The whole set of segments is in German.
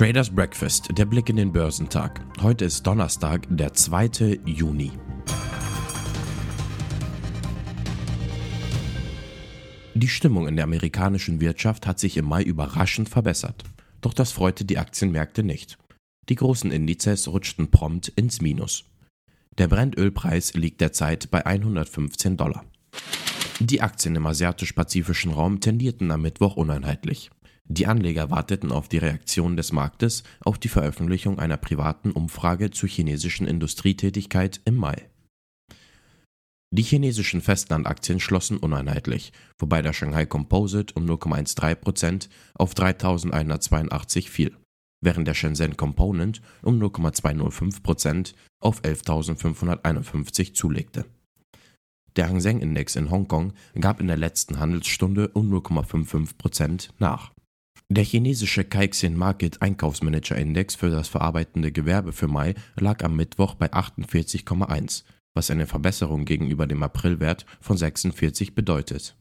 Traders Breakfast, der Blick in den Börsentag. Heute ist Donnerstag, der 2. Juni. Die Stimmung in der amerikanischen Wirtschaft hat sich im Mai überraschend verbessert. Doch das freute die Aktienmärkte nicht. Die großen Indizes rutschten prompt ins Minus. Der Brennölpreis liegt derzeit bei 115 Dollar. Die Aktien im asiatisch-pazifischen Raum tendierten am Mittwoch uneinheitlich. Die Anleger warteten auf die Reaktion des Marktes auf die Veröffentlichung einer privaten Umfrage zur chinesischen Industrietätigkeit im Mai. Die chinesischen Festlandaktien schlossen uneinheitlich, wobei der Shanghai Composite um 0,13% auf 3182 fiel, während der Shenzhen Component um 0,205% auf 11551 zulegte. Der Hang Seng Index in Hongkong gab in der letzten Handelsstunde um 0,55% nach. Der chinesische Caixin Market Einkaufsmanager Index für das verarbeitende Gewerbe für Mai lag am Mittwoch bei 48,1, was eine Verbesserung gegenüber dem Aprilwert von 46 bedeutet.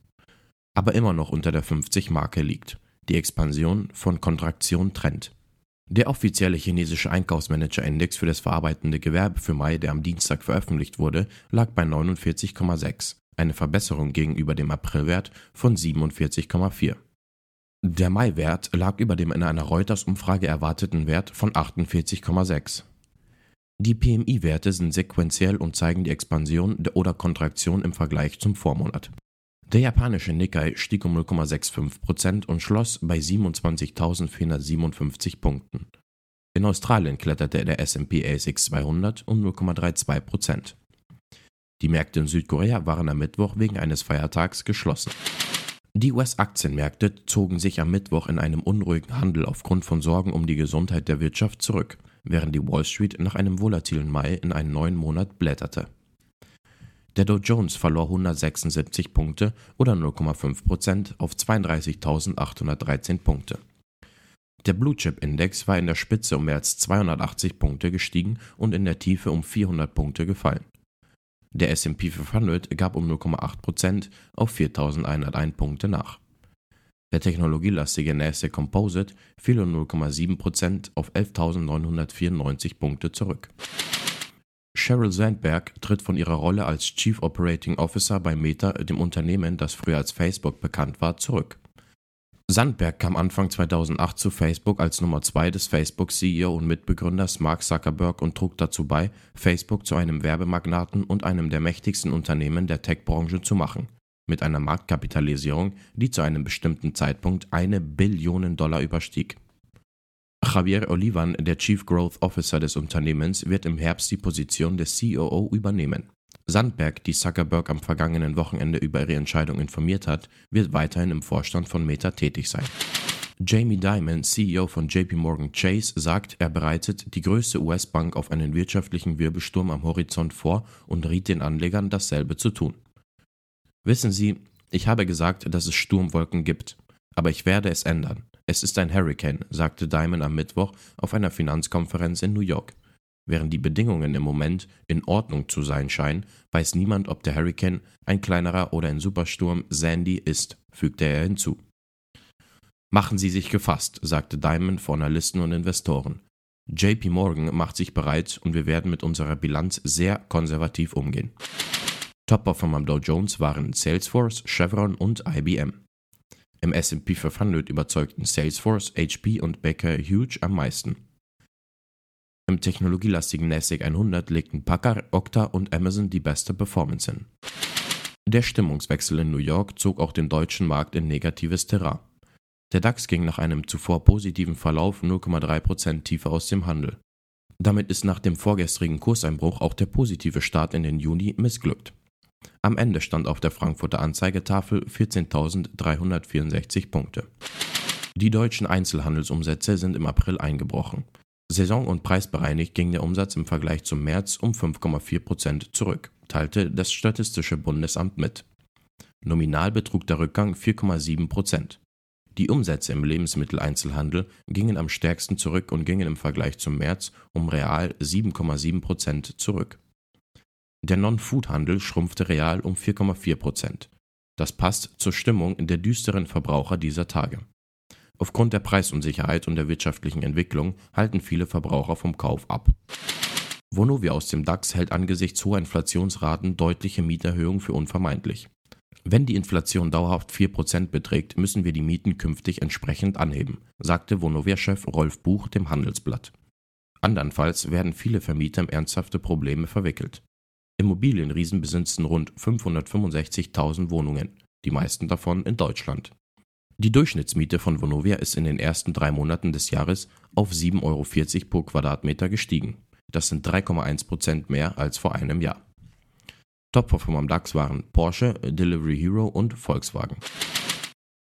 Aber immer noch unter der 50-Marke liegt. Die Expansion von Kontraktion trennt. Der offizielle chinesische Einkaufsmanager-Index für das verarbeitende Gewerbe für Mai, der am Dienstag veröffentlicht wurde, lag bei 49,6, eine Verbesserung gegenüber dem Aprilwert von 47,4. Der Mai-Wert lag über dem in einer Reuters-Umfrage erwarteten Wert von 48,6. Die PMI-Werte sind sequenziell und zeigen die Expansion oder Kontraktion im Vergleich zum Vormonat. Der japanische Nikkei stieg um 0,65% und schloss bei 27.457 Punkten. In Australien kletterte der S&P ASX 200 um 0,32%. Die Märkte in Südkorea waren am Mittwoch wegen eines Feiertags geschlossen. Die US-Aktienmärkte zogen sich am Mittwoch in einem unruhigen Handel aufgrund von Sorgen um die Gesundheit der Wirtschaft zurück, während die Wall Street nach einem volatilen Mai in einen neuen Monat blätterte. Der Dow Jones verlor 176 Punkte oder 0,5% auf 32.813 Punkte. Der Blue Chip Index war in der Spitze um mehr als 280 Punkte gestiegen und in der Tiefe um 400 Punkte gefallen. Der S&P 500 gab um 0,8% auf 4.101 Punkte nach. Der technologielastige Nasdaq Composite fiel um 0,7% auf 11.994 Punkte zurück. Sheryl Sandberg tritt von ihrer Rolle als Chief Operating Officer bei Meta, dem Unternehmen, das früher als Facebook bekannt war, zurück. Sandberg kam Anfang 2008 zu Facebook als Nummer 2 des Facebook-CEO und Mitbegründers Mark Zuckerberg und trug dazu bei, Facebook zu einem Werbemagnaten und einem der mächtigsten Unternehmen der Tech-Branche zu machen, mit einer Marktkapitalisierung, die zu einem bestimmten Zeitpunkt eine Billion Dollar überstieg. Javier Olivan, der Chief Growth Officer des Unternehmens, wird im Herbst die Position des COO übernehmen. Sandberg, die Zuckerberg am vergangenen Wochenende über ihre Entscheidung informiert hat, wird weiterhin im Vorstand von Meta tätig sein. Jamie Dimon, CEO von JP Morgan Chase, sagt, er bereitet die größte US-Bank auf einen wirtschaftlichen Wirbelsturm am Horizont vor und riet den Anlegern, dasselbe zu tun. Wissen Sie, ich habe gesagt, dass es Sturmwolken gibt, aber ich werde es ändern. Es ist ein Hurricane, sagte Dimon am Mittwoch auf einer Finanzkonferenz in New York. Während die Bedingungen im Moment in Ordnung zu sein scheinen, weiß niemand, ob der Hurricane ein kleinerer oder ein Supersturm Sandy ist, fügte er hinzu. Machen Sie sich gefasst, sagte Diamond vor Analysten und Investoren. JP Morgan macht sich bereit und wir werden mit unserer Bilanz sehr konservativ umgehen. Top-Performer am Dow Jones waren Salesforce, Chevron und IBM. Im S&P 500 überzeugten Salesforce, HP und Baker Hughes am meisten. Im technologielastigen NASDAQ 100 legten Packard, Okta und Amazon die beste Performance hin. Der Stimmungswechsel in New York zog auch den deutschen Markt in negatives Terrain. Der DAX ging nach einem zuvor positiven Verlauf 0,3% tiefer aus dem Handel. Damit ist nach dem vorgestrigen Kurseinbruch auch der positive Start in den Juni missglückt. Am Ende stand auf der Frankfurter Anzeigetafel 14.364 Punkte. Die deutschen Einzelhandelsumsätze sind im April eingebrochen. Saison- und preisbereinigt ging der Umsatz im Vergleich zum März um 5,4 Prozent zurück, teilte das Statistische Bundesamt mit. Nominal betrug der Rückgang 4,7 Prozent. Die Umsätze im Lebensmitteleinzelhandel gingen am stärksten zurück und gingen im Vergleich zum März um real 7,7 Prozent zurück. Der Non-Food-Handel schrumpfte real um 4,4 Prozent. Das passt zur Stimmung der düsteren Verbraucher dieser Tage. Aufgrund der Preisunsicherheit und der wirtschaftlichen Entwicklung halten viele Verbraucher vom Kauf ab. Vonovia aus dem DAX hält angesichts hoher Inflationsraten deutliche Mieterhöhungen für unvermeidlich. Wenn die Inflation dauerhaft 4% beträgt, müssen wir die Mieten künftig entsprechend anheben, sagte Vonovia-Chef Rolf Buch dem Handelsblatt. Andernfalls werden viele Vermieter in ernsthafte Probleme verwickelt. Immobilienriesen besitzen rund 565.000 Wohnungen, die meisten davon in Deutschland. Die Durchschnittsmiete von Vonovia ist in den ersten drei Monaten des Jahres auf 7,40 Euro pro Quadratmeter gestiegen. Das sind 3,1% mehr als vor einem Jahr. Top-Performer am DAX waren Porsche, Delivery Hero und Volkswagen.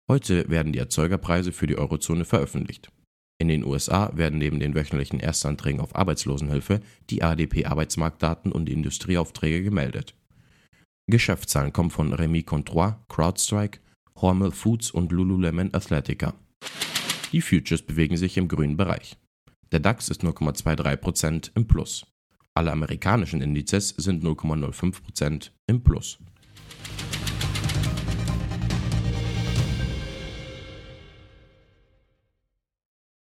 Heute werden die Erzeugerpreise für die Eurozone veröffentlicht. In den USA werden neben den wöchentlichen Erstanträgen auf Arbeitslosenhilfe die ADP-Arbeitsmarktdaten und Industrieaufträge gemeldet. Geschäftszahlen kommen von Remy Controy, CrowdStrike, Hormel Foods und Lululemon Athletica. Die Futures bewegen sich im grünen Bereich. Der DAX ist 0,23% im Plus. Alle amerikanischen Indizes sind 0,05% im Plus.